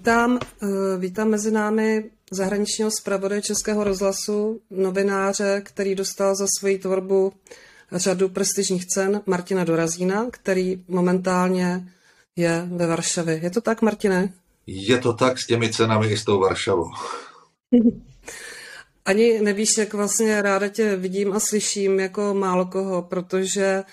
Vítám, eh, vítám mezi námi zahraničního zpravodaje Českého rozhlasu, novináře, který dostal za svoji tvorbu řadu prestižních cen, Martina Dorazína, který momentálně je ve Varšavě. Je to tak, Martine? Je to tak s těmi cenami i s tou Varšavou. Ani nevíš, jak vlastně ráda tě vidím a slyším jako málo koho, protože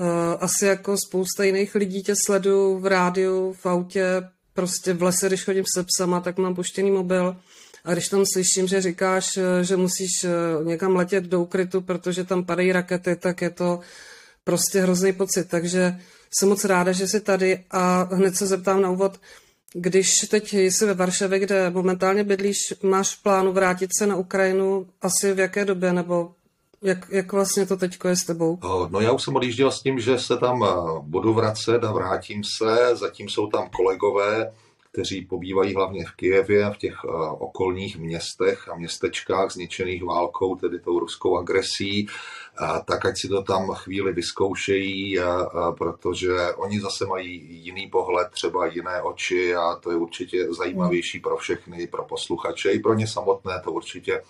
uh, asi jako spousta jiných lidí tě sledují v rádiu, v autě, prostě v lese, když chodím se psama, tak mám puštěný mobil. A když tam slyším, že říkáš, eh, že musíš eh, někam letět do ukrytu, protože tam padají rakety, tak je to prostě hrozný pocit. Takže jsem moc ráda, že jsi tady a hned se zeptám na úvod, když teď jsi ve Varšavě, kde momentálně bydlíš, máš plánu vrátit se na Ukrajinu asi v jaké době, nebo jak, jak vlastně to teď je s tebou? No já už jsem odjížděl s tím, že se tam budu vracet a vrátím se. Zatím jsou tam kolegové, kteří pobývají hlavně v Kijevě, v těch okolních městech a městečkách zničených válkou, tedy tou ruskou agresí, tak ať si to tam chvíli vyzkoušejí, protože oni zase mají jiný pohled, třeba jiné oči a to je určitě zajímavější pro všechny, pro posluchače i pro ně samotné to určitě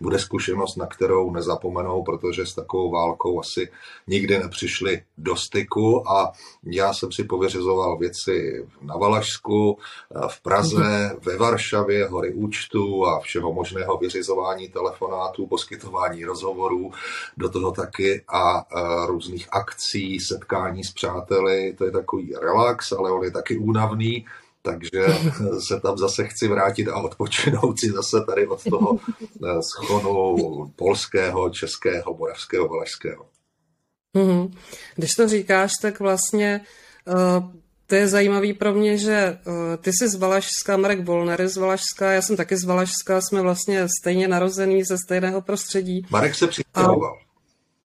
bude zkušenost, na kterou nezapomenou, protože s takovou válkou asi nikdy nepřišli do styku. A já jsem si pověřizoval věci na Valašsku, v Praze, ve Varšavě, hory účtu a všeho možného vyřizování telefonátů, poskytování rozhovorů, do toho taky a různých akcí, setkání s přáteli, to je takový relax, ale on je taky únavný, takže se tam zase chci vrátit a odpočinout si zase tady od toho eh, schonu polského, českého, moravského, valašského. Mm-hmm. Když to říkáš, tak vlastně uh, to je zajímavý pro mě, že uh, ty jsi z Valašska, Marek Volner z Valašska, já jsem taky z Valašska, jsme vlastně stejně narozený ze stejného prostředí. Marek se přistěhoval.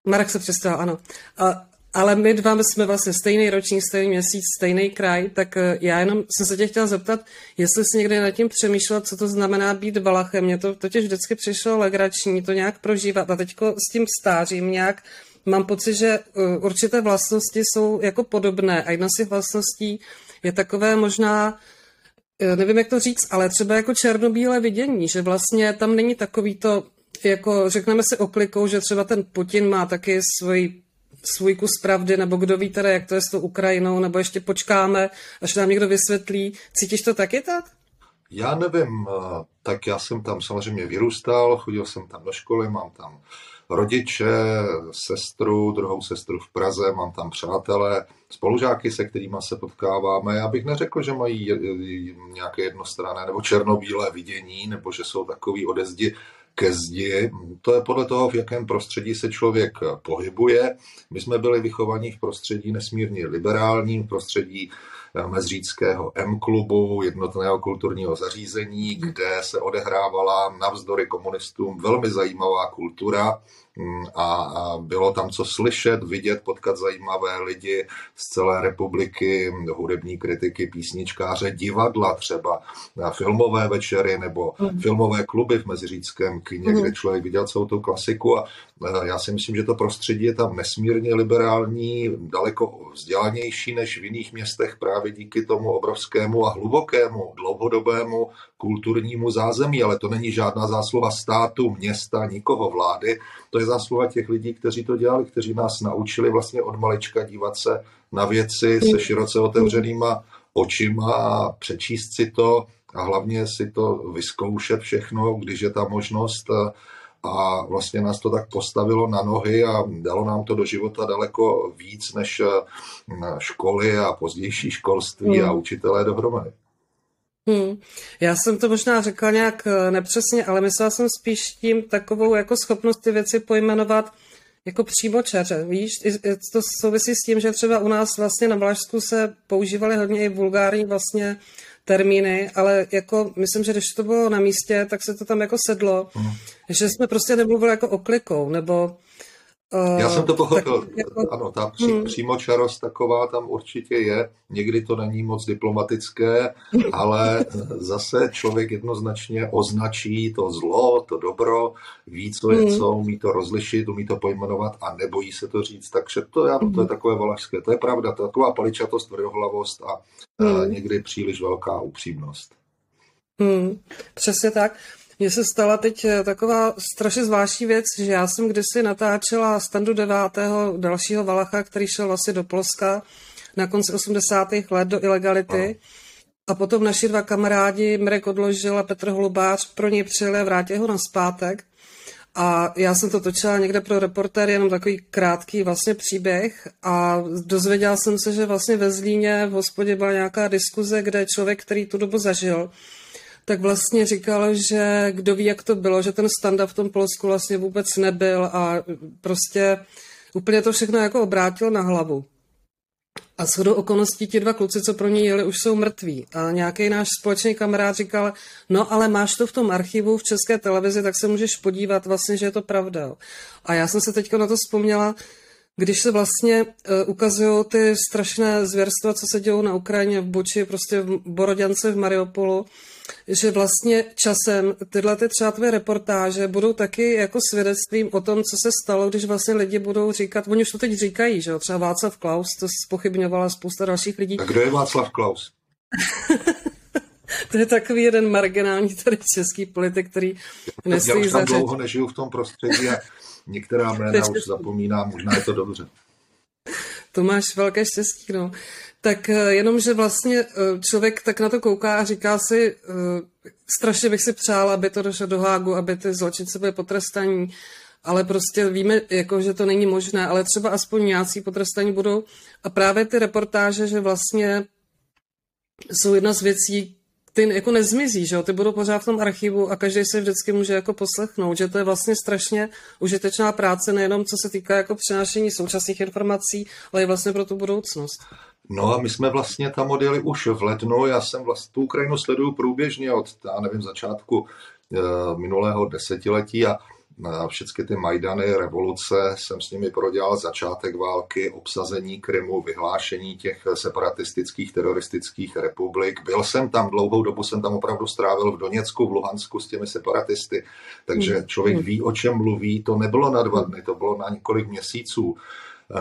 Marek se přestěhoval, ano. A ale my dva jsme vlastně stejný ročník, stejný měsíc, stejný kraj, tak eh, já jenom jsem se tě chtěla zeptat, jestli jsi někdy nad tím přemýšlel, co to znamená být Valachem. Mně to totiž vždycky přišlo legrační, to nějak prožívat a teďko s tím stářím nějak mám pocit, že eh, určité vlastnosti jsou jako podobné a jedna z těch vlastností je takové možná, eh, nevím jak to říct, ale třeba jako černobílé vidění, že vlastně tam není takový to, jako řekneme si oklikou, že třeba ten Putin má taky svoji svůj kus pravdy, nebo kdo ví teda, jak to je s tou Ukrajinou, nebo ještě počkáme, až nám někdo vysvětlí. Cítíš to taky tak? Já nevím, eh, tak já jsem tam samozřejmě vyrůstal, chodil jsem tam do školy, mám tam rodiče, sestru, druhou sestru v Praze, mám tam přátelé, spolužáky, se kterými se potkáváme. Já bych neřekl, že mají nějaké jednostranné nebo černobílé vidění, nebo že jsou takový odezdi ke zdi. To je podle toho, v jakém prostředí se člověk pohybuje. My jsme byli vychovaní v prostředí nesmírně liberálním, v prostředí eh, Mezříckého M-klubu, jednotného kulturního zařízení, kde se odehrávala navzdory komunistům velmi zajímavá kultura, Mm, a bylo tam co slyšet, vidět, potkat zajímavé lidi z celé republiky, hudební kritiky, písničkáře, divadla třeba, filmové večery nebo mm. filmové kluby v Meziříckém kyně, mm. kde člověk viděl celou tu klasiku a já si myslím, že to prostředí je tam nesmírně liberální, daleko vzdělanější než v jiných městech právě díky tomu obrovskému a hlubokému, dlouhodobému kulturnímu zázemí, ale to není žádná zásluha státu, města, nikoho vlády, to je zásluha těch lidí, kteří to dělali, kteří nás naučili vlastně od malička dívat se na věci se široce otevřenýma očima a přečíst si to a hlavně si to vyzkoušet všechno, když je ta možnost a vlastně nás to tak postavilo na nohy a dalo nám to do života daleko víc než školy a pozdější školství a učitelé dohromady. Hmm. Já jsem to možná řekla nějak eh, nepřesně, ale myslela jsem spíš tím takovou jako schopnost ty věci pojmenovat jako přímo čaře. Víš, to souvisí s tím, že třeba u nás vlastně na Valašsku se používaly hodně i vulgární vlastně termíny, ale jako myslím, že když to bylo na místě, tak se to tam jako sedlo, hmm. že jsme prostě nemluvili jako oklikou, nebo já jsem to pochopil. Tak, jako... Ano, ta pří, hmm. přímočarost taková tam určitě je. Někdy to není moc diplomatické, ale zase člověk jednoznačně označí to zlo, to dobro, ví, co je hmm. co, umí to rozlišit, umí to pojmenovat a nebojí se to říct. Takže to, já, to je hmm. takové valašské. To je pravda, to je taková paličatost, tvrdohlavost a, hmm. někdy příliš velká upřímnost. Hmm, přesně tak. Mně se stala teď eh, taková strašně zvláštní věc, že já jsem kdysi natáčela standu 9. dalšího Valacha, který šel vlastně do Polska na konci 80. let do ilegality. A potom naši dva kamarádi, Mrek Odložil a Petr Holubář, pro něj přijeli a vrátili ho na zpátek. A já jsem to točila někde pro reportér, jenom takový krátký vlastně příběh a dozvěděla jsem se, že vlastně ve Zlíně v hospodě byla nějaká diskuze, kde člověk, který tu dobu zažil, tak vlastně říkal, že kdo ví, jak to bylo, že ten stand v tom Polsku vlastně vůbec nebyl a prostě úplně to všechno jako obrátil na hlavu. A shodou okolností ti dva kluci, co pro ní jeli, už jsou mrtví. A nějaký náš společný kamarád říkal, no ale máš to v tom archivu v české televizi, tak se můžeš podívat vlastně, že je to pravda. A já jsem se teď na to vzpomněla, když se vlastně uh, ukazují ty strašné zvěrstva, co se dějou na Ukrajině, v Buči, prostě v Boroděnce, v Mariupolu, že vlastně časem tyhle ty třeba tvé reportáže budou taky jako svědectvím o tom, co se stalo, když vlastně lidi budou říkat, oni už to teď říkají, že jo, třeba Václav Klaus, to spochybňovala spousta dalších lidí. A kdo je Václav Klaus? to je takový jeden marginální tady český politik, který nestojí Já už tam dlouho nežiju v tom prostředí a některá jména už zapomínám, možná je to dobře. To máš velké štěstí, no. Tak eh, jenom, že vlastně eh, člověk tak na to kouká a říká si, eh, strašně bych si přál, aby to došlo do Hágu, aby ty zločinci byly potrestaní, ale prostě víme, jako, že to není možné, ale třeba aspoň nějací potrestaní budou. A právě ty reportáže, že vlastně jsou jedna z věcí, ty jako nezmizí, že jo? ty budou pořád v tom archivu a každý se vždycky může jako poslechnout, že to je vlastně strašně užitečná práce, nejenom co se týká jako přenášení současných informací, ale i vlastně pro tu budoucnost. No a my jsme vlastně tam odjeli už v lednu. Já jsem vlastně tu Ukrajinu sleduju průběžně od, já nevím, začátku e, minulého desetiletí a všechny ty Majdany, revoluce, jsem s nimi prodělal začátek války, obsazení Krymu, vyhlášení těch separatistických, teroristických republik. Byl jsem tam dlouhou dobu, jsem tam opravdu strávil v Doněcku, v Luhansku s těmi separatisty, takže hmm. člověk hmm. ví, o čem mluví. To nebylo na dva dny, to bylo na několik měsíců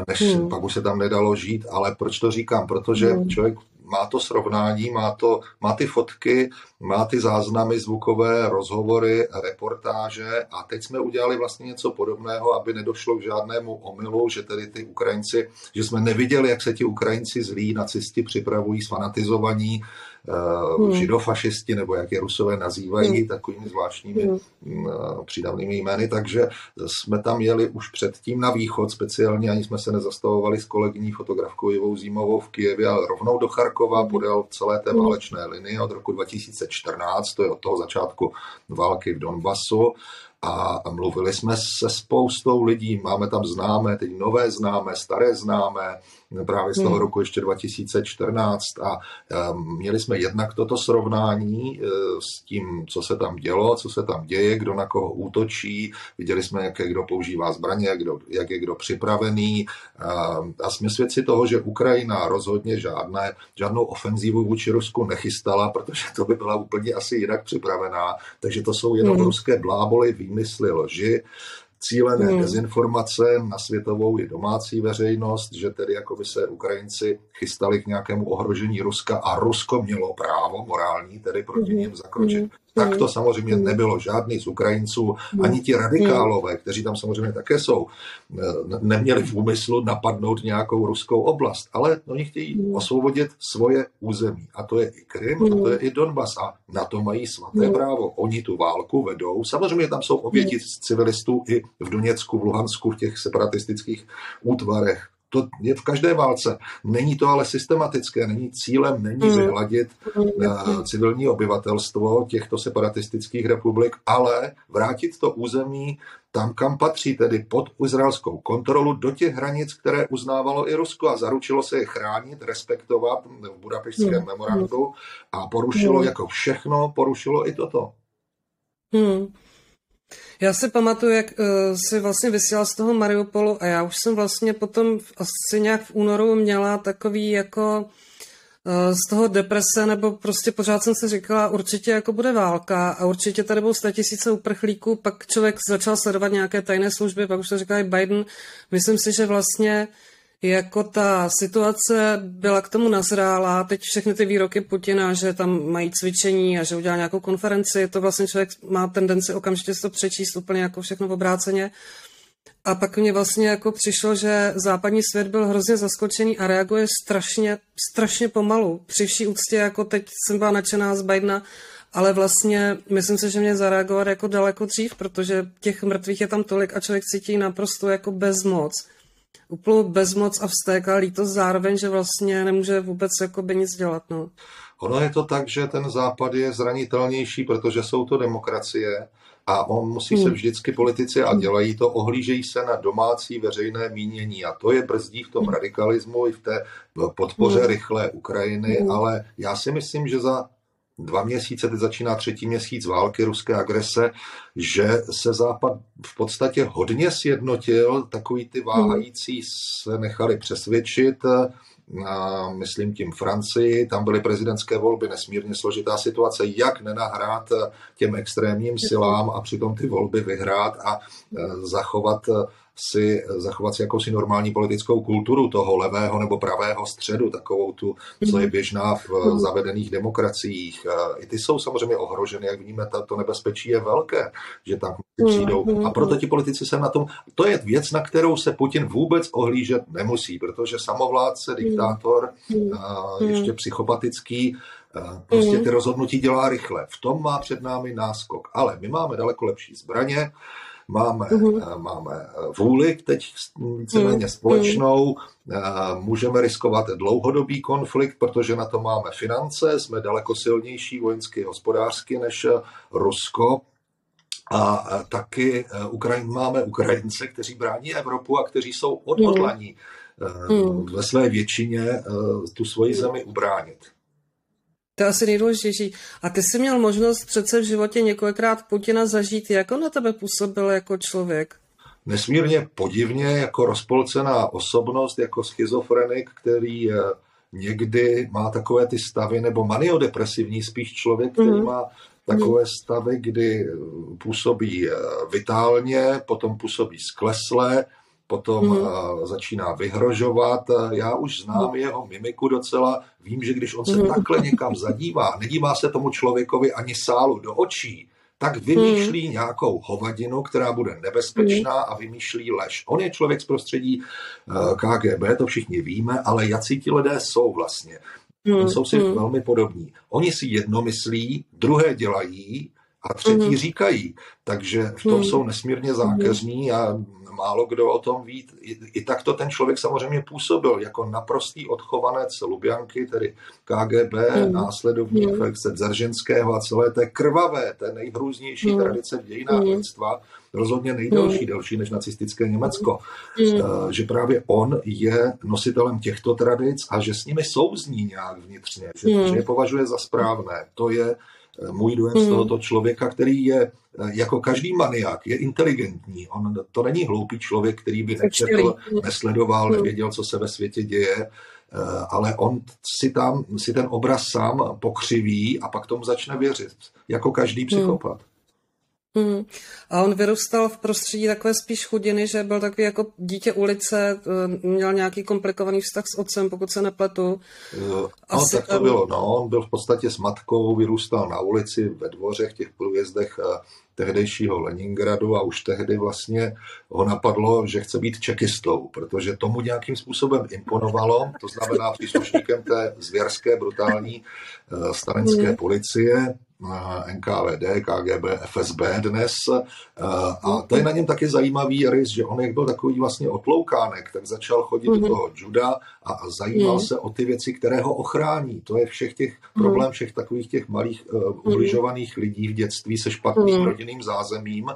než hmm. pak už se tam nedalo žít. Ale proč to říkám? Protože hmm. člověk má to srovnání, má, to, má ty fotky, má ty záznamy, zvukové rozhovory, reportáže a teď jsme udělali vlastně něco podobného, aby nedošlo k žádnému omylu, že tedy ty Ukrajinci, že jsme neviděli, jak se ti Ukrajinci zlí nacisti připravují sfanatizovaní hmm. židofašisti, nebo jak je rusové nazývají, hmm. takovými zvláštními hmm. Mm, přídavnými jmény, takže jsme tam jeli už předtím na východ speciálně, ani jsme se nezastavovali s kolegyní fotografkou Jivou Zímovou v Kijevě, ale rovnou do Charkova hmm. podél celé té hmm. válečné linie od roku 2014, to je od toho začátku války v Donbasu a mluvili jsme se spoustou lidí, máme tam známé, teď nové známé, staré známé, právě z toho hmm. roku ještě 2014 a měli jsme jednak toto srovnání e, s tím, co se tam dělo, co se tam děje, kdo na koho útočí, viděli jsme, jak je kdo používá zbraně, jak, kdo, jak je kdo připravený a jsme svědci toho, že Ukrajina rozhodně žádné, žádnou ofenzívu vůči Rusku nechystala, protože to by byla úplně asi jinak připravená, takže to jsou jenom hmm. ruské bláboly, výmysly, lži cílené hmm. dezinformace na světovou i domácí veřejnost, že tedy jako by se Ukrajinci chystali k nějakému ohrožení Ruska a Rusko mělo právo morální tedy proti hmm. ním zakročit. Hmm. Tak to samozřejmě hmm. nebylo. Žádný z Ukrajinců, hmm. ani ti radikálové, kteří tam samozřejmě také jsou, neměli v úmyslu napadnout nějakou ruskou oblast, ale oni chtějí hmm. osvobodit svoje území. A to je i Krym, a to je i Donbas. A na to mají svaté právo. Oni tu válku vedou. Samozřejmě tam jsou oběti civilistů i v Doněcku, v Luhansku, v těch separatistických útvarech to je v každé válce. Není to ale systematické, není cílem, není hmm. vyhladit uh, civilní obyvatelstvo těchto separatistických republik, ale vrátit to území tam, kam patří, tedy pod izraelskou kontrolu, do těch hranic, které uznávalo i Rusko a zaručilo se je chránit, respektovat v budapešském hmm. memorandu a porušilo hmm. jako všechno, porušilo i toto. Hmm. Já si pamatuju, jak uh, si vlastně vysílal z toho Mariupolu a já už jsem vlastně potom asi nějak v únoru měla takový jako uh, z toho deprese, nebo prostě pořád jsem si říkala, určitě jako bude válka a určitě tady budou tisíce uprchlíků, pak člověk začal sledovat nějaké tajné služby, pak už to říkal i Biden. Myslím si, že vlastně jako ta situace byla k tomu nazrála, teď všechny ty výroky Putina, že tam mají cvičení a že udělá nějakou konferenci, to vlastně člověk má tendenci okamžitě si to přečíst úplně jako všechno v obráceně. A pak mě vlastně jako přišlo, že západní svět byl hrozně zaskočený a reaguje strašně, strašně pomalu. Při vší úctě, jako teď jsem byla nadšená z Bidena, ale vlastně myslím si, že mě zareagovat jako daleko dřív, protože těch mrtvých je tam tolik a člověk cítí naprosto jako bezmoc. Úplnou bezmoc a vztek a lítost zároveň, že vlastně nemůže vůbec jako by nic dělat. No. Ono je to tak, že ten západ je zranitelnější, protože jsou to demokracie a on musí se hmm. vždycky politici a dělají to, ohlížejí se na domácí veřejné mínění a to je brzdí v tom hmm. radikalismu i v té podpoře hmm. rychlé Ukrajiny, ale já si myslím, že za dva měsíce, teď začíná třetí měsíc války, ruské agrese, že se Západ v podstatě hodně sjednotil, takový ty váhající se nechali přesvědčit, myslím tím Francii, tam byly prezidentské volby, nesmírně složitá situace, jak nenahrát těm extrémním silám a přitom ty volby vyhrát a e, zachovat si zachovat si jakousi normální politickou kulturu toho levého nebo pravého středu, takovou tu, co je mhm. běžná v mhm. zavedených demokraciích. I ty jsou samozřejmě ohroženy, jak víme, to nebezpečí je velké, že tam mhm. přijdou. A proto ti politici se na tom, to je věc, na kterou se Putin vůbec ohlížet nemusí, protože samovládce, diktátor, ještě psychopatický, Prostě ty rozhodnutí dělá rychle. V tom má před námi náskok. Ale my máme daleko lepší zbraně, máme, uh-huh. máme vůli teď víceméně uh-huh. společnou, můžeme riskovat dlouhodobý konflikt, protože na to máme finance, jsme daleko silnější vojensky hospodářsky než Rusko, a taky Ukrajin, máme Ukrajince, kteří brání Evropu a kteří jsou odhodlaní hmm. ve své většině tu svoji zemi ubránit. To je asi nejdůležitější. A ty jsi měl možnost přece v životě několikrát Putina zažít. Jak on na tebe působil jako člověk? Nesmírně podivně, jako rozpolcená osobnost, jako schizofrenik, který eh, někdy má takové ty stavy, nebo maniodepresivní spíš člověk, který mm. má takové mhm. stavy, kdy eh, působí eh, vitálně, potom působí sklesle, potom mm. začíná vyhrožovat. Já už znám mm. jeho mimiku docela, vím, že když on se mm. takhle někam zadívá, nedívá se tomu člověkovi ani sálu do očí, tak vymýšlí mm. nějakou hovadinu, která bude nebezpečná mm. a vymýšlí lež. On je člověk z prostředí eh, KGB, to všichni víme, ale jací ti lidé jsou vlastně. Mm. Jsou si mm. velmi podobní. Oni si jedno myslí, druhé dělají a třetí mm. říkají. Takže v tom mm. jsou nesmírně zákeřní a málo kdo o tom ví. I, I takto ten člověk samozřejmě působil jako naprostý odchovanec Lubjanky, tedy KGB, mm. následovník mm. Felixe Dzeržinského a celé té krvavé, té nejhrůznější mm. tradice v dějinách mm. lidstva, rozhodně nejdelší, mm. delší než nacistické Německo, mm. že právě on je nositelem těchto tradic a že s nimi souzní nějak vnitřně, že, mm. že je považuje za správné. To je můj dojem z hmm. tohoto člověka, který je eh, jako každý maniak, je inteligentní. On to není hloupý člověk, který by nečetl, nesledoval, hmm. nevěděl, co se ve světě děje, eh, ale on si tam si ten obraz sám pokřiví a pak tomu začne věřit, jako každý hmm. psychopat. Hmm. A on vyrůstal v prostředí takové spíš chudiny, že byl takový jako dítě ulice, eh, měl nějaký komplikovaný vztah s otcem, pokud se nepletu. Asi, no, tak to bylo. No, on byl v podstatě s matkou, vyrůstal na ulici ve dvořech, těch průjezdech eh, tehdejšího Leningradu a už tehdy vlastně ho napadlo, že chce být čekistou, protože tomu nějakým způsobem imponovalo, to znamená příslušníkem té zvěrské, brutální stalinské hmm. policie, NKVD, KGB, FSB dnes. A to je na něm taky zajímavý rys, že on jak byl takový vlastně otloukánek, tak začal chodit mm-hmm. do toho juda a zajímal mm. se o ty věci, které ho ochrání. To je všech těch mm. problém všech takových těch malých uh, ubližovaných lidí v dětství se špatným mm. rodinným zázemím,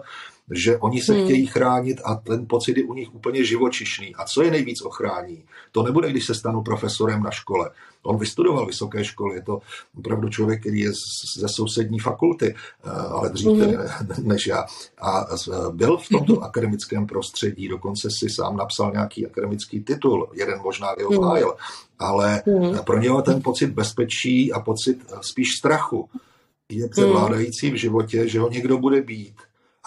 že oni se hmm. chtějí chránit a ten pocit je u nich úplně živočišný. A co je nejvíc ochrání? To nebude, když se stanu profesorem na škole. On vystudoval vysoké školy, je to opravdu člověk, který je ze sousední fakulty, eh, ale dřív hmm. než já. A byl v tomto hmm. akademickém prostředí, dokonce si sám napsal nějaký akademický titul, jeden možná i obhájil, ale hmm. pro něho ten pocit bezpečí a pocit spíš strachu je převládající v životě, že ho někdo bude být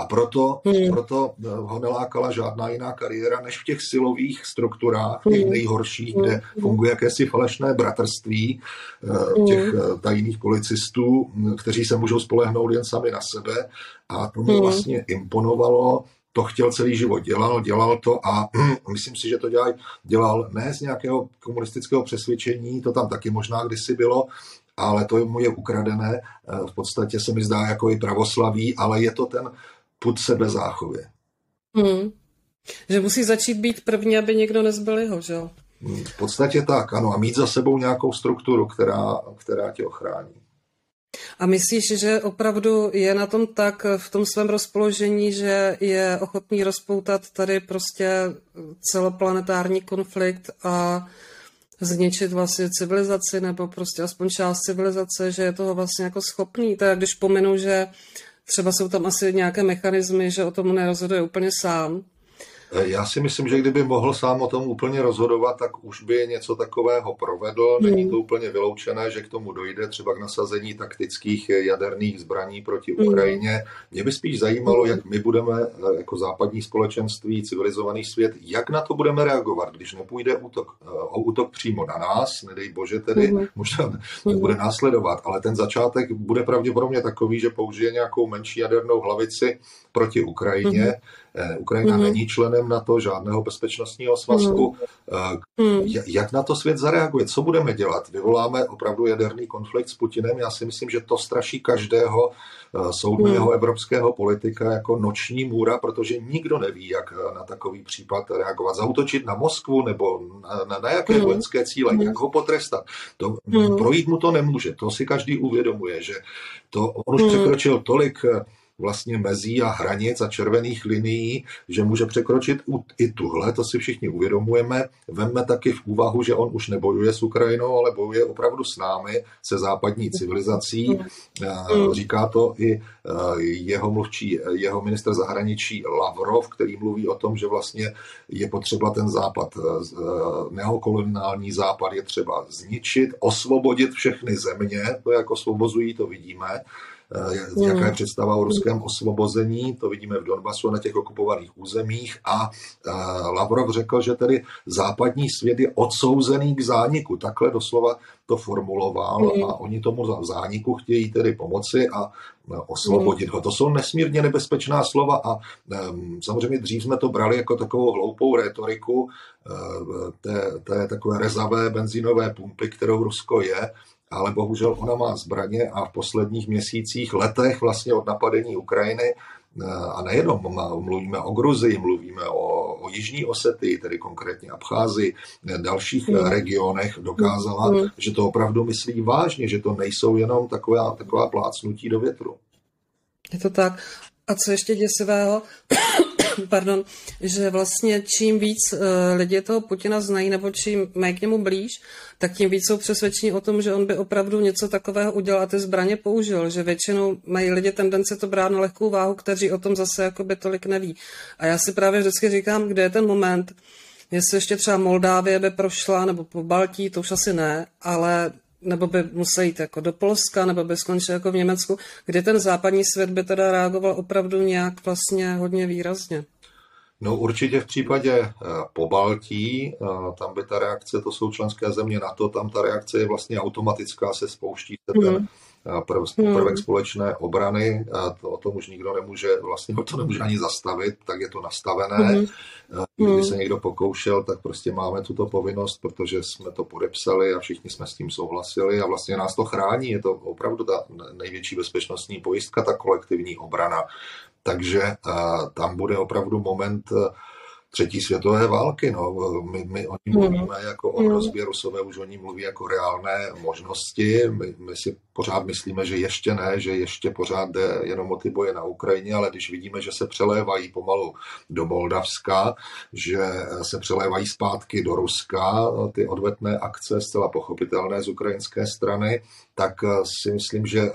A proto, hmm. proto eh, ho nelákala žádná jiná kariéra, než v těch silových strukturách, těch hmm. nejhorších, kde hmm. funguje jakési falešné bratrství hmm. těch tajných policistů, kteří se můžou spolehnout jen sami na sebe. A to mi hmm. vlastně imponovalo, to chtěl celý život, dělal, dělal to a myslím si, že to dělal, dělal ne z nějakého komunistického přesvědčení, to tam taky možná kdysi bylo, ale to mu je ukradené, v podstatě se mi zdá jako i pravoslaví, ale je to ten put sebezáchově. Hmm. Že musí začít být první, aby někdo nezbyl jeho, že jo? Hmm, v podstatě tak, ano. A mít za sebou nějakou strukturu, která, která tě ochrání. A myslíš, že opravdu je na tom tak v tom svém rozpoložení, že je ochotný rozpoutat tady prostě celoplanetární konflikt a zničit vlastně civilizaci, nebo prostě aspoň část civilizace, že je toho vlastně jako schopný. Tak když pomenu, že třeba jsou tam asi nějaké mechanismy, že o tom nerozhoduje úplně sám, já si myslím, že kdyby mohl sám o tom úplně rozhodovat, tak už by něco takového provedl. Není to hmm. úplně vyloučené, že k tomu dojde třeba k nasazení taktických jaderných zbraní proti hmm. Ukrajině. Mě by spíš zajímalo, jak my budeme eh, jako západní společenství, civilizovaný svět, jak na to budeme reagovat, když nepůjde útok, eh, o útok přímo na nás, nedej bože tedy, hmm. možná bude následovat, ale ten začátek bude pravděpodobně takový, že použije nějakou menší jadernou hlavici proti Ukrajině. Ukrajina není členem NATO, žádného bezpečnostního svazku. Mm. Jak na to svět zareaguje? Co budeme dělat? Vyvoláme opravdu jaderný konflikt s Putinem? Já si myslím, že to straší každého eh, soudného mm. evropského politika jako noční můra, protože nikdo neví, jak na takový případ reagovat. Zautočit na Moskvu nebo na, na, na jaké mm. vojenské cíle, mm. jak ho potrestat. To, mm. Projít mu to nemůže. To si každý uvědomuje, že to, on už mm. překročil tolik vlastně mezí a hranic a červených linií, že může překročit i tuhle, to si všichni uvědomujeme. Vemme taky v úvahu, že on už nebojuje s Ukrajinou, ale bojuje opravdu s námi, se západní civilizací. Eh, říká to i eh, jeho mluvčí, jeho minister zahraničí Lavrov, který mluví o tom, že vlastně je potřeba ten západ, eh, neokoloniální západ je třeba zničit, osvobodit všechny země, to jak osvobozují, to vidíme, Eh, jaká je představa o ruském osvobození, to vidíme v Donbasu na těch okupovaných územích. A eh, Lavrov řekl, že tedy západní svět je odsouzený k zániku, takhle doslova to formuloval a oni tomu zániku chtějí tedy pomoci a eh, osvobodit ho. To jsou nesmírně nebezpečná slova a um, samozřejmě dřív jsme to brali jako takovou hloupou retoriku té, té takové rezavé benzínové pumpy, kterou Rusko je, ale bohužel ona má zbraně a v posledních měsících, letech vlastně od napadení Ukrajiny eh, a nejenom mluvíme o Gruzii, mluvíme o, o Jižní Osety, tedy konkrétně Abcházi, eh, dalších mm. regionech dokázala, mm. že to opravdu myslí vážně, že to nejsou jenom taková, taková plácnutí do větru. Je to tak. A co ještě děsivého, pardon, že vlastně čím víc uh, lidi toho Putina znají, nebo čím mají k němu blíž, tak tím víc jsou přesvědčení o tom, že on by opravdu něco takového udělal a ty zbraně použil, že většinou mají lidi tendence to brát na lehkou váhu, kteří o tom zase jakoby tolik neví. A já si právě vždycky říkám, kde je ten moment, jestli ještě třeba Moldávie by prošla, nebo po Baltí, to už asi ne, ale nebo by musel jít jako do Polska, nebo by skončil jako v Německu, kdy ten západní svět by teda reagoval opravdu nějak vlastně hodně výrazně. No určitě v případě eh, po Baltí, eh, tam by ta reakce, to jsou členské země na to, tam ta reakce je vlastně automatická, se spouští se ten mm. Prv, prvek společné obrany, to, o tom už nikdo nemůže, vlastně to nemůže ani zastavit, tak je to nastavené. Mm. Kdyby se někdo pokoušel, tak prostě máme tuto povinnost, protože jsme to podepsali a všichni jsme s tím souhlasili a vlastně nás to chrání. Je to opravdu ta největší bezpečnostní pojistka, ta kolektivní obrana. Takže tam bude opravdu moment třetí světové války. No. My, my o ní mluvíme jako o hrozbě, Rusové už o ní mluví jako reálné možnosti. My, my si pořád myslíme, že ještě ne, že ještě pořád jde jenom o ty boje na Ukrajině, ale když vidíme, že se přelévají pomalu do Moldavska, že se přelévají zpátky do Ruska, ty odvetné akce zcela pochopitelné z ukrajinské strany, tak si myslím, že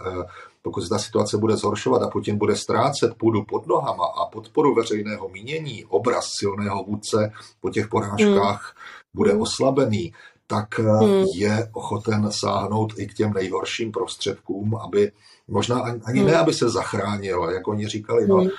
pokud se ta situace bude zhoršovat a Putin bude ztrácet půdu pod nohama a podporu veřejného mínění, obraz silného vůdce po těch porážkách mm. bude oslabený, tak hmm. je ochoten sáhnout i k těm nejhorším prostředkům, aby možná ani, ani hmm. ne, aby se zachránil, jak oni říkali, no, hmm.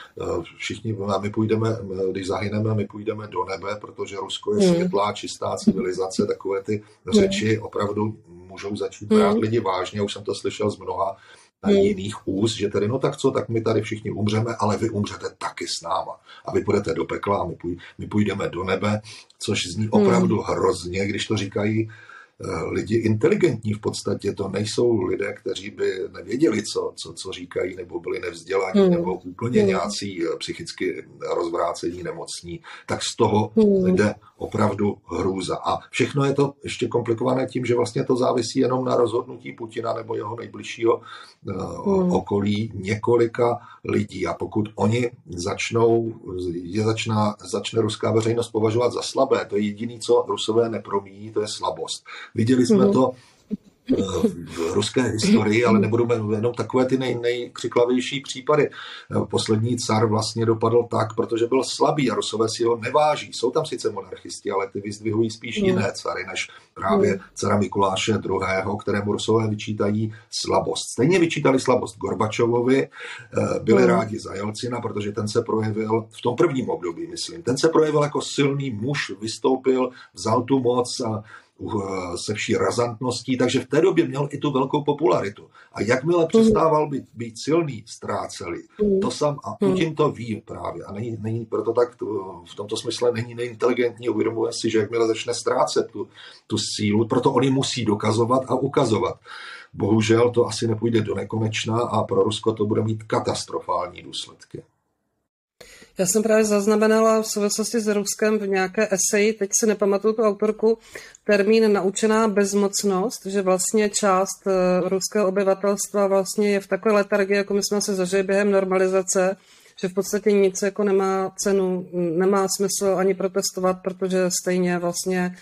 všichni, my půjdeme, když zahyneme, my půjdeme do nebe, protože Rusko je hmm. světlá, čistá civilizace, takové ty hmm. řeči opravdu můžou začít brát hmm. lidi vážně, už jsem to slyšel z mnoha hmm. jiných úst, že tedy, no tak co, tak my tady všichni umřeme, ale vy umřete taky s náma. A vy půjdete do pekla a my, půj, my půjdeme do nebe, což zní opravdu hmm. hrozně, když to říkají lidi inteligentní v podstatě, to nejsou lidé, kteří by nevěděli, co, co, co říkají, nebo byli nevzdělaní, hmm. nebo úplně hmm. nějací eh, psychicky rozvrácení, nemocní, tak z toho hmm. jde opravdu hrůza. A všechno je to ještě komplikované tím, že vlastně to závisí jenom na rozhodnutí Putina nebo jeho nejbližšího hmm. okolí několika lidí. A pokud oni začnou, je začná, začne ruská veřejnost považovat za slabé, to je jediné, co rusové nepromíjí, to je slabost. Viděli jsme hmm. to v ruské historii, ale nebudeme jenom takové ty nej, nejkřiklavější případy. Poslední car vlastně dopadl tak, protože byl slabý a Rusové si ho neváží. Jsou tam sice monarchisti, ale ty vyzdvihují spíš mm. jiné cary, než právě mm. cara Mikuláše II., kterému Rusové vyčítají slabost. Stejně vyčítali slabost Gorbačovovi, eh, byli mm. rádi za Jelcina, protože ten se projevil v tom prvním období, myslím. Ten se projevil jako silný muž, vystoupil, vzal tu moc a se vší razantností, takže v té době měl i tu velkou popularitu. A jakmile přestával být, být silný, ztráceli. Mhm. To sam, a mhm. Putin to ví právě. A není, není proto tak, v tomto smysle není neinteligentní, uvědomuje si, že jakmile začne ztrácet tu, tu sílu, proto oni musí dokazovat a ukazovat. Bohužel to asi nepůjde do nekonečna a pro Rusko to bude mít katastrofální důsledky. Já jsem právě zaznamenala v souvislosti s Ruskem v nějaké eseji, teď si nepamatuju tu autorku, termín naučená bezmocnost, že vlastně část eh, ruského obyvatelstva vlastně je v takové letargii, jako my jsme se zažili během normalizace, že v podstatě nic jako nemá cenu, nemá smysl ani protestovat, protože stejně vlastně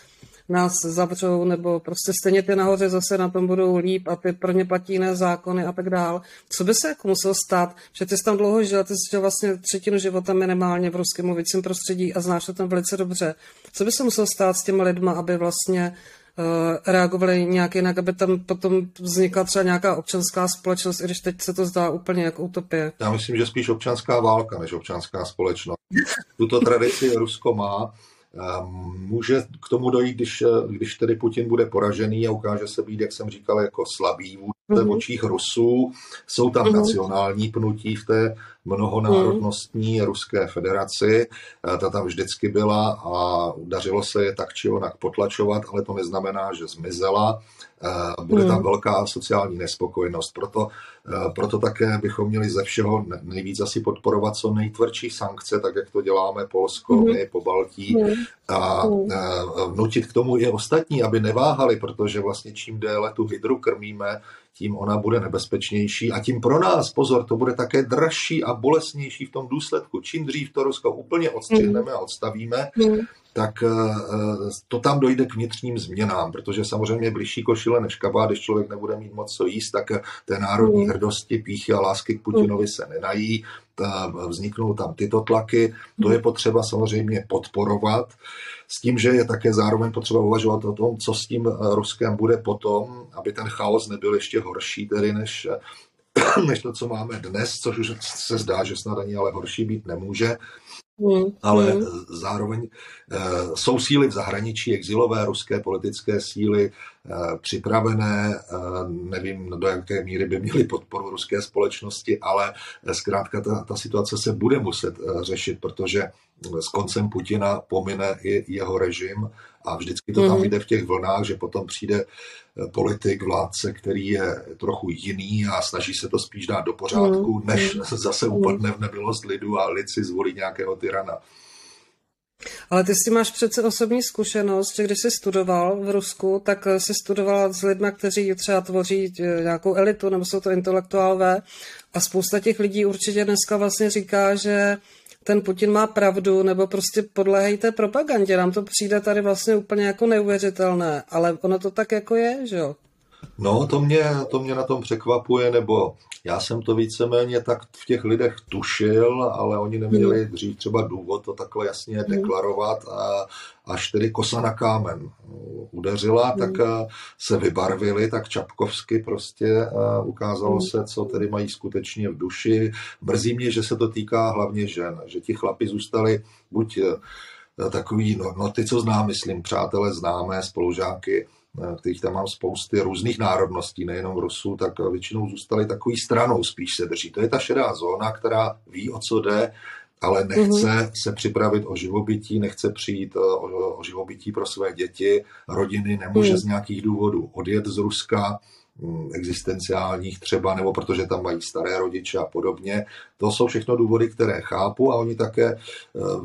nás zavřou, nebo prostě stejně ty nahoře zase na tom budou líp a ty pro ně platí jiné zákony a tak dál. Co by se jako muselo stát, že ty jsi tam dlouho žil, ty jsi žil vlastně třetinu života minimálně v ruském mluvícím prostředí a znáš to tam velice dobře. Co by se muselo stát s těmi lidma, aby vlastně uh, reagovali nějak jinak, aby tam potom vznikla třeba nějaká občanská společnost, i když teď se to zdá úplně jako utopie. Já myslím, že spíš občanská válka než občanská společnost. Tuto tradici Rusko má Může k tomu dojít, když, když tedy Putin bude poražený a ukáže se být, jak jsem říkal, jako slabý v mm-hmm. očích Rusů. Jsou tam mm-hmm. nacionální pnutí v té mnohonárodnostní mm. Ruské federaci. Ta tam vždycky byla a dařilo se je tak či onak potlačovat, ale to neznamená, že zmizela. Bude tam mm. velká sociální nespokojenost. Proto, proto také bychom měli ze všeho nejvíc asi podporovat co nejtvrdší sankce, tak jak to děláme Polsko, mm. my po Baltí, mm. a vnutit k tomu i ostatní, aby neváhali, protože vlastně čím déle tu hydru krmíme, tím ona bude nebezpečnější a tím pro nás, pozor, to bude také dražší a bolesnější v tom důsledku. Čím dřív to Rusko úplně odstřihneme a odstavíme, mm. Tak eh, to tam dojde k vnitřním změnám, protože samozřejmě blížší košile než kabát, když člověk nebude mít moc co jíst, tak té národní mm. hrdosti, píchy a lásky k Putinovi se nenají, vzniknou tam tyto tlaky, to je potřeba samozřejmě podporovat, s tím, že je také zároveň potřeba uvažovat o tom, co s tím eh, Ruskem bude potom, aby ten chaos nebyl ještě horší tedy než, než to, co máme dnes, což už se zdá, že snad ani ale horší být nemůže. Mm, ale mm. zároveň e, jsou síly v zahraničí, exilové ruské politické síly, e, připravené, e, nevím, do jaké míry by měly podporu ruské společnosti, ale e, zkrátka ta, ta situace se bude muset řešit, protože s koncem Putina pomine i jeho režim a vždycky to tam mhm. jde v těch vlnách, že potom přijde eh, politik, vládce, který je trochu jiný a snaží se to spíš dát do pořádku, mhm. než mhm. zase upadne v nebylost lidu a lid si zvolí nějakého tyrana. Ale ty si máš přece osobní zkušenost, že když jsi studoval v Rusku, tak jsi studoval s lidmi, kteří třeba tvoří eh, nějakou elitu, nebo jsou to intelektuálové. A spousta těch lidí určitě dneska vlastně říká, že ten Putin má pravdu, nebo prostě podléhejte propagandě. Nám to přijde tady vlastně úplně jako neuvěřitelné, ale ono to tak jako je, že jo? No, to mě, to mě na tom překvapuje, nebo já jsem to víceméně tak v těch lidech tušil, ale oni neměli hmm. dřív třeba důvod to takhle jasně hmm. deklarovat a až tedy kosa na kámen udeřila, hmm. tak eh, se vybarvili, tak Čapkovsky prostě eh, ukázalo se, co tedy mají skutečně v duši. Mrzí mě, že se to týká hlavně žen, že ti chlapi zůstali buď eh, takový, no, no ty, co znám, myslím, přátelé známé, spolužáky, kterých tam mám spousty různých národností, nejenom Rusů, tak většinou zůstali takový stranou, spíš se drží. To je ta šedá zóna, která ví, o co jde, ale nechce mm-hmm. se připravit o živobytí, nechce přijít eh, o, o živobytí pro své děti, rodiny, nemůže mm. z nějakých důvodů odjet z Ruska, hm, existenciálních třeba, nebo protože tam mají staré rodiče a podobně. To jsou všechno důvody, které chápu a oni také eh,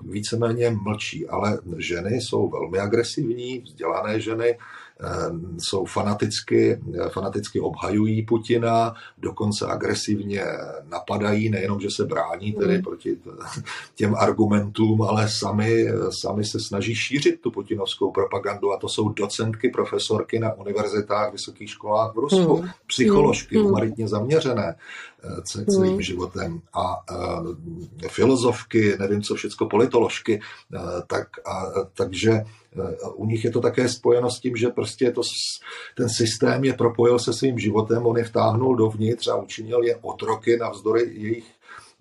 víceméně mlčí. Ale ženy jsou velmi agresivní, vzdělané ženy, Eh, jsou fanaticky, fanaticky obhajují Putina, dokonce agresivně napadají, nejenom, že se brání tedy mm. proti těm argumentům, ale sami, sami se snaží šířit tu putinovskou propagandu a to jsou docentky, profesorky na univerzitách, vysokých školách v Rusku, mm. psycholožky, mm. humanitně zaměřené eh, celým mm. životem a uh, filozofky, nevím co všecko, politoložky, uh, tak, a, takže u nich je to také spojeno s tím, že prostě to, ten systém je propojil se svým životem, on je vtáhnul dovnitř a učinil je otroky navzdory jejich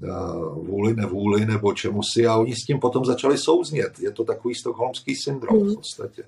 eh, vůli, nevůli nebo čemu si a oni s tím potom začali souznět. Je to takový stokholmský syndrom v hmm. podstatě.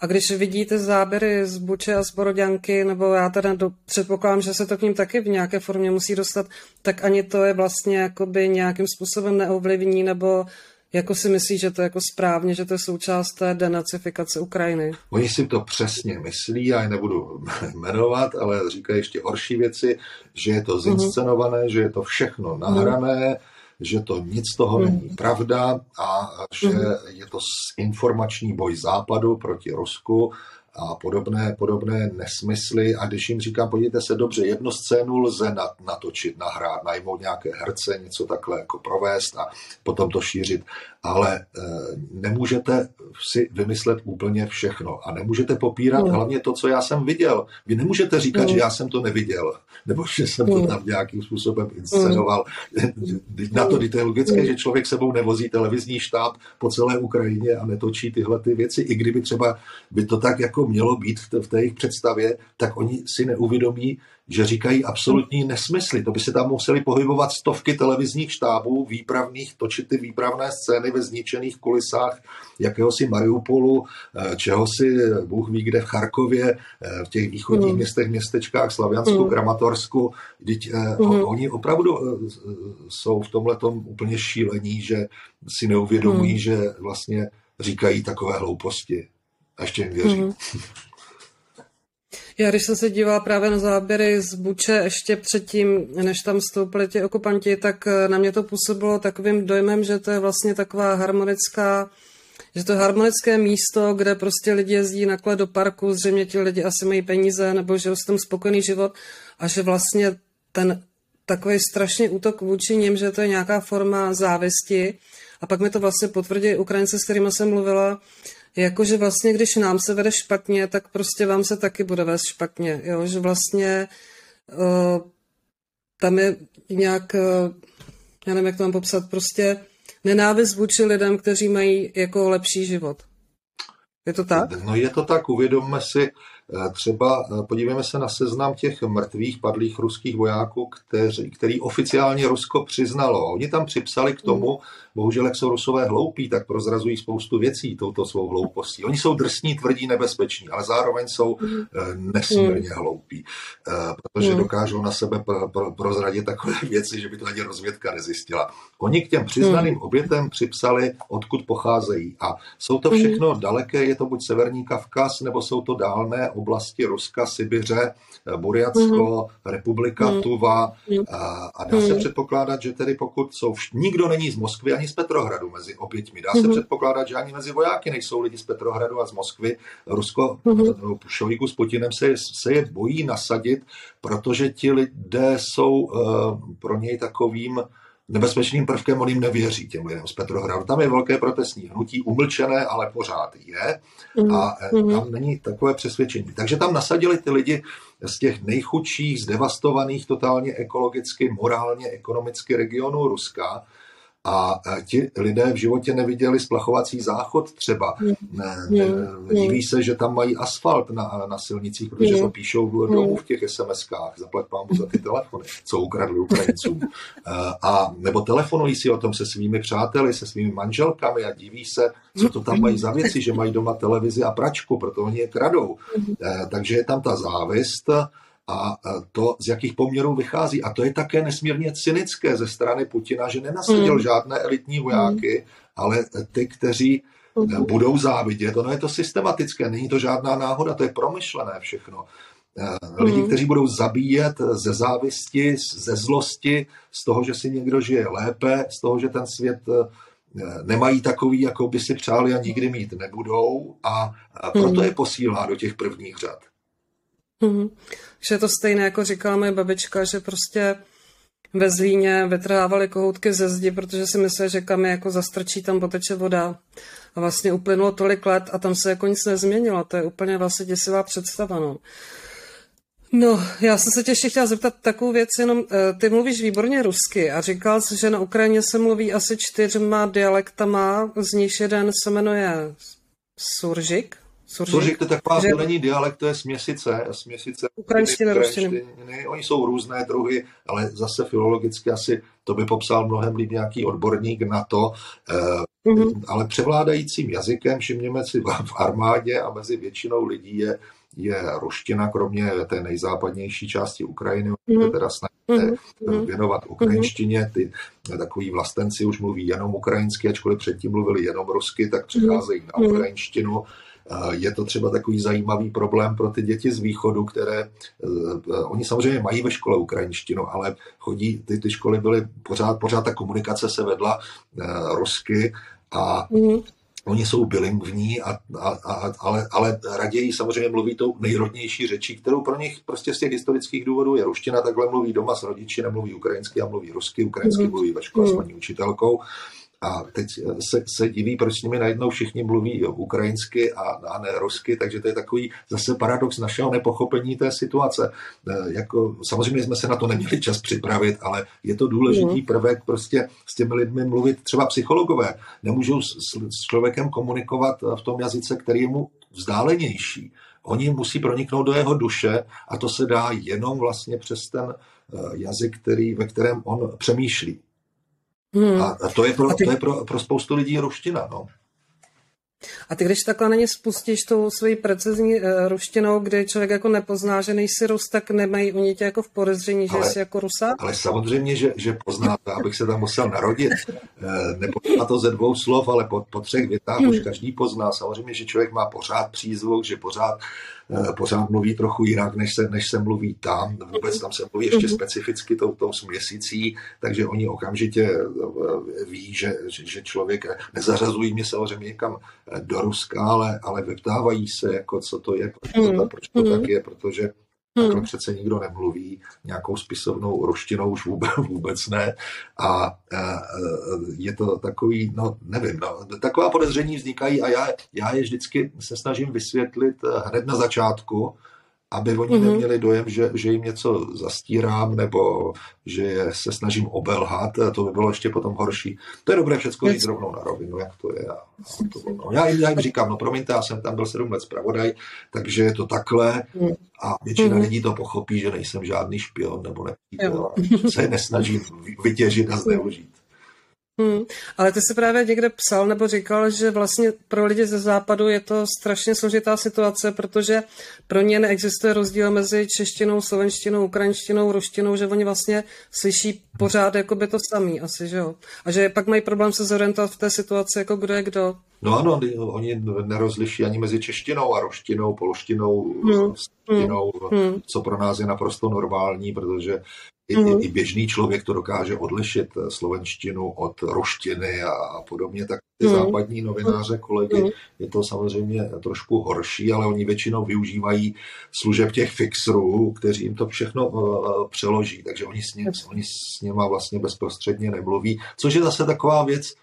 A když vidíte záběry z Buče a z Boroďanky, nebo já teda do, předpokládám, že se to k ním taky v nějaké formě musí dostat, tak ani to je vlastně jakoby nějakým způsobem neovlivní, nebo jako si myslí, že to je jako správně, že to je součást té denacifikace Ukrajiny? Oni si to přesně myslí, já je nebudu jmenovat, ale říkají ještě horší věci, že je to mhm. zinscenované, uh-huh. že je to všechno nahrané, uh-huh. že to nic z toho uh-huh. není pravda a že uh-huh. je to informační boj západu proti Rusku a podobné, podobné nesmysly. A když jim říkám, podívejte se dobře, jednu scénu lze natočit, nahrát, najmout nějaké herce, něco takhle jako provést a potom to šířit, ale e, nemůžete si vymyslet úplně všechno a nemůžete popírat mm. hlavně to, co já jsem viděl. Vy nemůžete říkat, mm. že já jsem to neviděl, nebo že jsem to tam nějakým způsobem inscenoval. Mm. Na to je logické, mm. že člověk sebou nevozí televizní štáb po celé Ukrajině a netočí tyhle ty věci, i kdyby třeba by to tak jako mělo být v té jejich představě, tak oni si neuvědomí, že říkají absolutní nesmysly. To by se tam museli pohybovat stovky televizních štábů, výpravných, točit ty výpravné scény ve zničených kulisách jakéhosi Mariupolu, eh, čeho si Bůh ví kde v Charkově, eh, v těch východních mm. městech, městečkách, Slaviansku, mm. Kramatorsku. Vždyť mm. oni opravdu jsou v tomhle úplně šílení, že si neuvědomují, mm. že vlastně říkají takové hlouposti. A ještě jim věří. Mm. Já když jsem se dívala právě na záběry z Buče ještě předtím, než tam vstoupili ti okupanti, tak eh, na mě to působilo takovým dojmem, že to je vlastně taková harmonická, že to je harmonické místo, kde prostě lidi jezdí nakle do parku, zřejmě ti lidi asi mají peníze, nebo že tam spokojený život a že vlastně ten takový strašný útok vůči ním, že to je nějaká forma závisti. A pak mi to vlastně potvrdí Ukrajince, s kterými jsem mluvila, jakože vlastně, když nám se vede špatně, tak prostě vám se taky bude vést špatně, jo, že vlastně uh, tam je nějak, uh, já nevím, jak to mám popsat, prostě nenávist vůči lidem, kteří mají jako lepší život. Je to tak? No je to tak, uvědomme si, Eh, třeba podívejme se na seznam těch mrtvých padlých ruských vojáků, kteří, který oficiálně Rusko přiznalo. Oni tam připsali k tomu, bohužel jak jsou Rusové hloupí, tak prozrazují spoustu věcí touto svou hloupostí. Oni jsou drsní, tvrdí, nebezpeční, ale zároveň jsou eh, nesmírně hloupí, protože dokážou na sebe prozradit takové věci, že by to ani rozvědka nezjistila. Oni k těm přiznaným obětem připsali, odkud pocházejí. A jsou to všechno daleké, je to buď Severní Kavkaz, nebo jsou to dálné oblasti Ruska, Sibiře, Buriacko, mm-hmm. Republika. Tuva a, a dá se předpokládat, že tedy pokud jsou, nikdo není z Moskvy ani z Petrohradu mezi oběťmi, dá mm-hmm. se předpokládat, že ani mezi vojáky nejsou lidi z Petrohradu a z Moskvy. Rusko, mm-hmm. Šojgu s Putinem se, se je bojí nasadit, protože ti lidé jsou uh, pro něj takovým nebezpečným prvkem, on jim nevěří těm lidem z Petrohradu. Tam je velké protestní hnutí, umlčené, ale pořád je mhm. a mm. tam není takové přesvědčení. Takže tam nasadili ty lidi z těch nejchudších, zdevastovaných totálně ekologicky, morálně, ekonomicky regionů Ruska, a ti lidé v životě neviděli splachovací záchod třeba. Hmm. Ne, ne, hmm. diví se, že tam mají asfalt na, na silnicích, protože to píšou domů v těch SMS-kách. Zaplať pámu za ty telefony, co ukradli Ukrajincům. A nebo telefonují si o tom se svými přáteli, se svými manželkami a diví se, co to tam mají za věci, že mají doma televizi a pračku, proto oni je kradou. Takže je tam ta závist a to, z jakých poměrů vychází. A to je také nesmírně cynické ze strany Putina, že nenasadil mm. žádné elitní vojáky, mm. ale ty, kteří mm. budou závidět. Ono je to systematické, není to žádná náhoda, to je promyšlené všechno. Eh, lidi, mm. kteří budou zabíjet ze závisti, ze zlosti, z toho, že si někdo žije lépe, z toho, že ten svět eh, nemají takový, jako by si přáli a nikdy mít nebudou a proto je posílá do těch prvních řad. Mm-hmm. Že je to stejné, jako říkala moje babička, že prostě ve Zlíně vytrhávali kohoutky ze zdi, protože si mysleli, že kam je jako zastrčí, tam poteče voda. A vlastně uplynulo tolik let a tam se jako nic nezměnilo. To je úplně vlastně děsivá představa. No. No, já jsem se tě ještě chtěla zeptat takovou věc, jenom eh, ty mluvíš výborně rusky a říkal jsi, že na Ukrajině se mluví asi čtyřma dialektama, z nich jeden se jmenuje Suržik, Suržik, Suržik to je taková, že... to není dialekt, to je směsice, směsice ukrajinštiny, ruštiny. Oni jsou různé druhy, ale zase filologicky asi to by popsal mnohem líp nějaký odborník na to, mm-hmm. ale převládajícím jazykem, všimněme si v armádě a mezi většinou lidí je je ruština, kromě té nejzápadnější části Ukrajiny, mm-hmm. teda snažíte mm-hmm. věnovat ukrajinštině. Ty takový vlastenci už mluví jenom ukrajinsky, ačkoliv předtím mluvili jenom rusky, tak přecházejí mm-hmm. na ukrajinštinu. Je to třeba takový zajímavý problém pro ty děti z východu, které uh, oni samozřejmě mají ve škole ukrajinštinu, ale chodí, ty, ty školy byly pořád, pořád ta komunikace se vedla uh, rusky a mm-hmm. Oni jsou bilingvní, a, a, a, ale, ale raději samozřejmě mluví tou nejrodnější řečí, kterou pro nich prostě z těch historických důvodů je ruština, takhle mluví doma s rodiči, nemluví ukrajinsky a mluví rusky, ukrajinsky mm-hmm. mluví ve škole mm-hmm. s paní učitelkou. A teď se, se diví, proč s nimi najednou všichni mluví ukrajinsky a, a ne rusky, takže to je takový zase paradox našeho nepochopení té situace. E, jako, samozřejmě jsme se na to neměli čas připravit, ale je to důležitý mhm. prvek prostě s těmi lidmi mluvit. Třeba psychologové nemůžou s, s člověkem komunikovat v tom jazyce, který je mu vzdálenější. Oni musí proniknout do jeho duše a to se dá jenom vlastně přes ten jazyk, který, ve kterém on přemýšlí. Hmm. A, a to je, pro, ty... to je pro, pro spoustu lidí ruština. No. A ty když takhle na ně spustíš tou svojí precizní uh, ruštinou, kdy člověk jako nepozná, že nejsi Rus, tak nemají oni tě jako v podezření, že ale, jsi jako Rusa? Ale samozřejmě, že, že poznáte, abych se tam musel narodit. Uh, nepozná to ze dvou slov, ale po, po třech větách hmm. už každý pozná. Samozřejmě, že člověk má pořád přízvuk, že pořád Eh, pořád mluví trochu jinak, než se, než se mluví tam. Vůbec tam se mluví ještě mhm. specificky tou, tou směsící, takže oni okamžitě eh, ví, že, že, že člověk, nezařazují mě samozřejmě někam eh, do Ruska, ale, ale vyptávají se, jako co to je, proč to, mhm. proč to tak mhm. je, protože Takhle hmm. přece nikdo nemluví, nějakou spisovnou roštinou už vůbec, vůbec ne. A je to takový, no nevím, no, taková podezření vznikají a já, já je vždycky se snažím vysvětlit hned na začátku, aby oni mm-hmm. neměli dojem, že, že jim něco zastírám nebo že se snažím obelhat, to by bylo ještě potom horší. To je dobré všechno říct rovnou na rovinu, jak to je. A, a to, no, já, jim, já jim říkám, no promiňte, já jsem tam byl sedm let zpravodaj, takže je to takhle a většina mm-hmm. lidí to pochopí, že nejsem žádný špion nebo nepřítel, se nesnažím vytěžit a zneužít. Hmm, ale ty jsi právě někde psal nebo říkal, že vlastně pro lidi ze západu je to strašně složitá situace, protože pro ně neexistuje rozdíl mezi češtinou, slovenštinou, ukrajinštinou, ruštinou, že oni vlastně slyší pořád jako by to samý asi, že jo? A že pak mají problém se zorientovat v té situaci, jako kdo je kdo. No ano, oni nerozliší ani mezi češtinou a ruštinou, polštinou, hmm. hmm. co pro nás je naprosto normální, protože i, mm. i běžný člověk to dokáže odlišit eh, slovenštinu od ruštiny a, a podobně, tak ty mm. západní novináře, kolegy, mm. je to samozřejmě trošku horší, ale oni většinou využívají služeb těch fixerů, kteří jim to všechno uh, přeloží, takže oni s, ním, oni s nima vlastně bezprostředně nemluví, což je zase taková věc,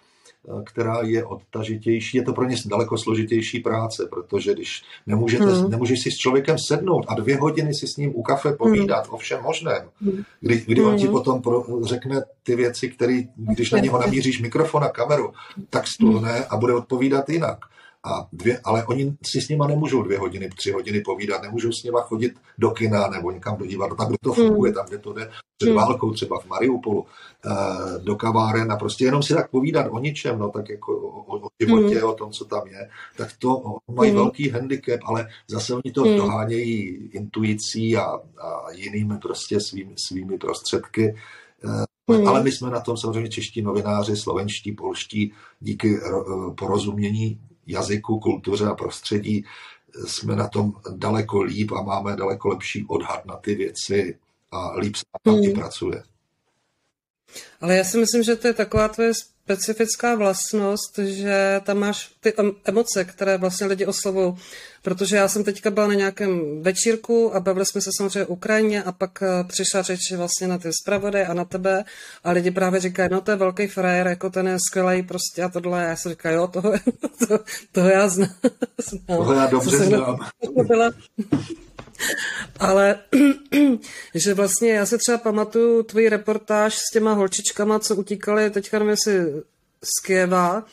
která je odtažitější. Je to pro ně daleko složitější práce, protože když nemůžete, hmm. nemůžeš si s člověkem sednout a dvě hodiny si s ním u kafe povídat hmm. o všem možném, hmm. kdy, kdy on ti hmm. potom pro, řekne ty věci, které, když na něho namíříš mikrofon a kameru, tak stulne a bude odpovídat jinak. A dvě, ale oni si s nima nemůžou dvě hodiny, tři hodiny povídat, nemůžou s nima chodit do kina nebo někam do divadla, tam, kde to funguje, tam, kde to jde před hmm. válkou, třeba v Mariupolu, eh, do kaváren a prostě jenom si tak povídat o ničem, no tak jako o, o životě, hmm. o tom, co tam je, tak to mají hmm. velký handicap, ale zase oni to dohánějí intuicí a, a jinými prostě svými, svými prostředky. Hmm. Ale my jsme na tom samozřejmě čeští novináři, slovenští, polští, díky porozumění jazyku, kultuře a prostředí jsme na tom daleko líp a máme daleko lepší odhad na ty věci a líp se tam hmm. pracuje. Ale já si myslím, že to je taková tvoje specifická vlastnost, že tam máš ty emoce, které vlastně lidi oslovují. Protože já jsem teďka byla na nějakém večírku a bavili jsme se samozřejmě o Ukrajině a pak eh, přišla řeč vlastně na ty zpravodaj a na tebe a lidi právě říkají, no to je velký frajer, jako ten je skvělý prostě a tohle. Já si říkám, jo, toho, to, toho já znám. Toho já dobře znám. Ale že vlastně já se třeba pamatuju tvoji reportáž s těma holčičkama, co utíkali teďka nevím, jestli z Kieva,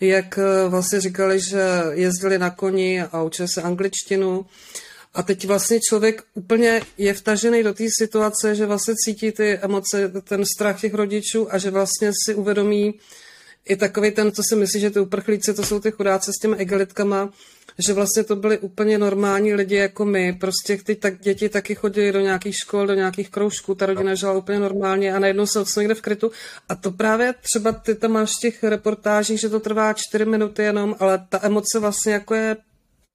jak eh, vlastně říkali, že jezdili na koni a učili se angličtinu. A teď vlastně člověk úplně je vtažený do té situace, že vlastně cítí ty emoce, ten strach těch rodičů a že vlastně si uvědomí i takový ten, co si myslí, že ty uprchlíci, to jsou ty chudáci s těmi egalitkama, že vlastně to byli úplně normální lidi jako my. Prostě ty tak, děti taky chodili do nějakých škol, do nějakých kroužků, ta rodina žila úplně normálně a najednou se odsunuli někde v krytu. A to právě třeba ty tam máš v těch reportážích, že to trvá čtyři minuty jenom, ale ta emoce vlastně jako je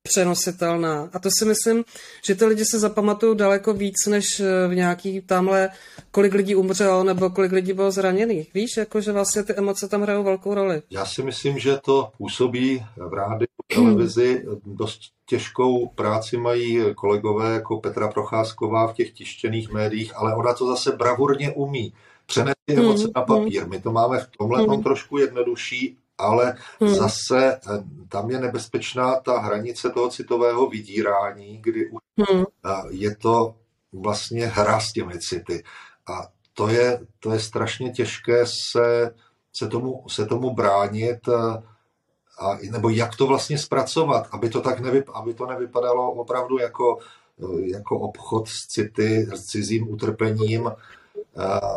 přenositelná. A to si myslím, že ty lidi se zapamatují daleko víc, než eh, v nějaký tamhle, kolik lidí umřelo nebo kolik lidí bylo zraněných. Víš, jako že vlastně ty emoce tam hrajou velkou roli. Já si myslím, že to působí v rádiu, v televizi. Dost těžkou práci mají kolegové jako Petra Procházková v těch tištěných médiích, ale ona to zase bravurně umí přenést ty emoce hmm, na papír. My to máme v tomhle hmm. trošku jednodušší, ale hmm. zase eh, tam je nebezpečná ta hranice toho citového vydírání, kdy už hmm. Eh, je to vlastně hra s těmi city. A to je, to je strašně těžké se, se, tomu, se tomu bránit, eh, a, nebo jak to vlastně zpracovat, aby to tak nevyp, aby to nevypadalo opravdu jako, jako obchod s city, s cizím utrpením,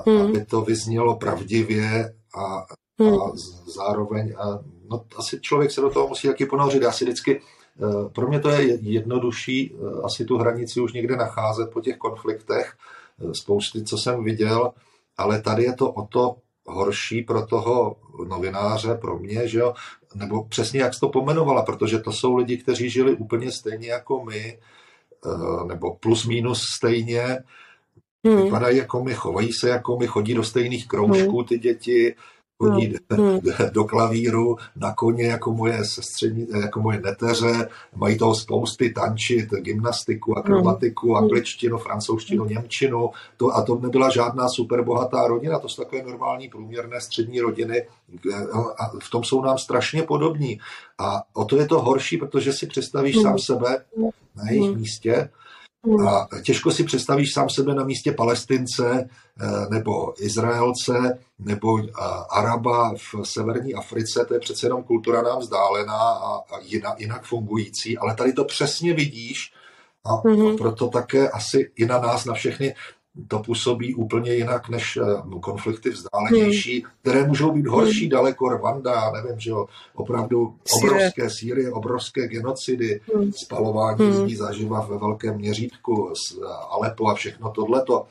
hmm. aby to vyznělo pravdivě a. a zároveň, a, no asi člověk se do toho musí taky ponořit. Já si vždycky, eh, pro mě to je jednodušší eh, asi tu hranici už někde nacházet po těch konfliktech, eh, spousty, co jsem viděl, ale tady je to o to horší pro toho novináře, pro mě, že jo, nebo přesně jak jsi to pomenovala, protože to jsou lidi, kteří žili úplně stejně jako my, nebo plus minus stejně, hmm. vypadají jako my, chovají se jako my, chodí do stejných kroužků ty děti, chodí hmm. do klavíru, na koně jako moje sestřední, jako moje neteře, mají toho spousty tančit, gymnastiku, akrobatiku, hmm. angličtinu, francouzštinu, němčinu. To, a to nebyla žádná super bohatá rodina, to jsou takové normální průměrné střední rodiny a v tom jsou nám strašně podobní. A o to je to horší, protože si představíš hmm. sám sebe na jejich místě a těžko si představíš sám sebe na místě Palestince eh, nebo Izraelce nebo eh, Araba v severní Africe, to je přece jenom kultura nám vzdálená a jinak, jinak fungující, ale tady to přesně vidíš a mm-hmm. proto také asi i na nás, na všechny to působí úplně jinak než eh, konflikty vzdálenější, hmm. které můžou být horší, hmm. daleko Rwanda, nevím, že jo, opravdu obrovské Sýrie, obrovské genocidy, hmm. spalování hmm. lidí zaživa ve velkém měřítku, eh, Alepo a všechno tohleto.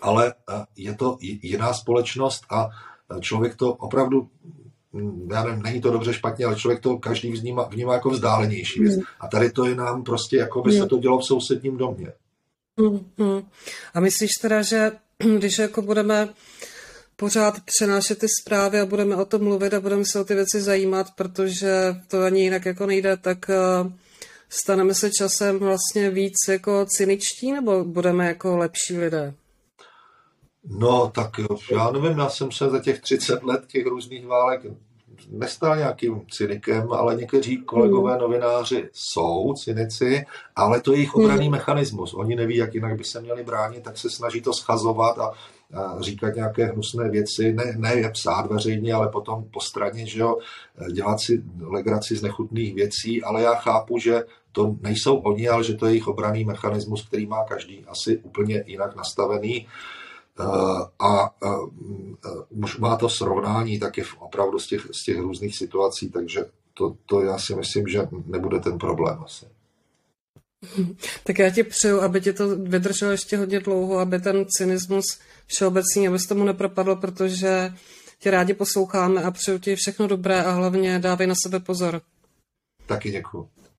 Ale eh, je to jiná společnost a člověk to opravdu hm, já nevím, není to dobře špatně, ale člověk to každý vnímá, vnímá jako vzdálenější věc. Hmm. A tady to je nám prostě, jako by se to dělo v sousedním domě. Mm, mm. A myslíš teda, že když jako budeme pořád přenášet ty zprávy a budeme o tom mluvit a budeme se o ty věci zajímat, protože to ani jinak jako nejde, tak uh, staneme se časem vlastně víc jako cyničtí nebo budeme jako lepší lidé? No, tak já nevím, já jsem se za těch 30 let těch různých válek nestal nějakým cynikem, ale někteří kolegové mm. novináři jsou cynici, ale to je jejich obraný mm. mechanismus. Oni neví, jak jinak by se měli bránit, tak se snaží to schazovat a, a říkat nějaké hnusné věci, ne, ne je psát veřejně, ale potom po straně, že jo, dělat si legraci z nechutných věcí, ale já chápu, že to nejsou oni, ale že to je jejich obraný mechanismus, který má každý asi úplně jinak nastavený. Eh, a uh, už má to srovnání taky opravdu z těch, z těch různých situací, takže to, to já si myslím, že nebude ten problém asi. Tak já ti přeju, aby ti to vydrželo ještě hodně dlouho, aby ten cynismus všeobecný, aby tomu nepropadl, protože tě rádi posloucháme a přeju ti všechno dobré a hlavně dávej na sebe pozor. Taky děkuji.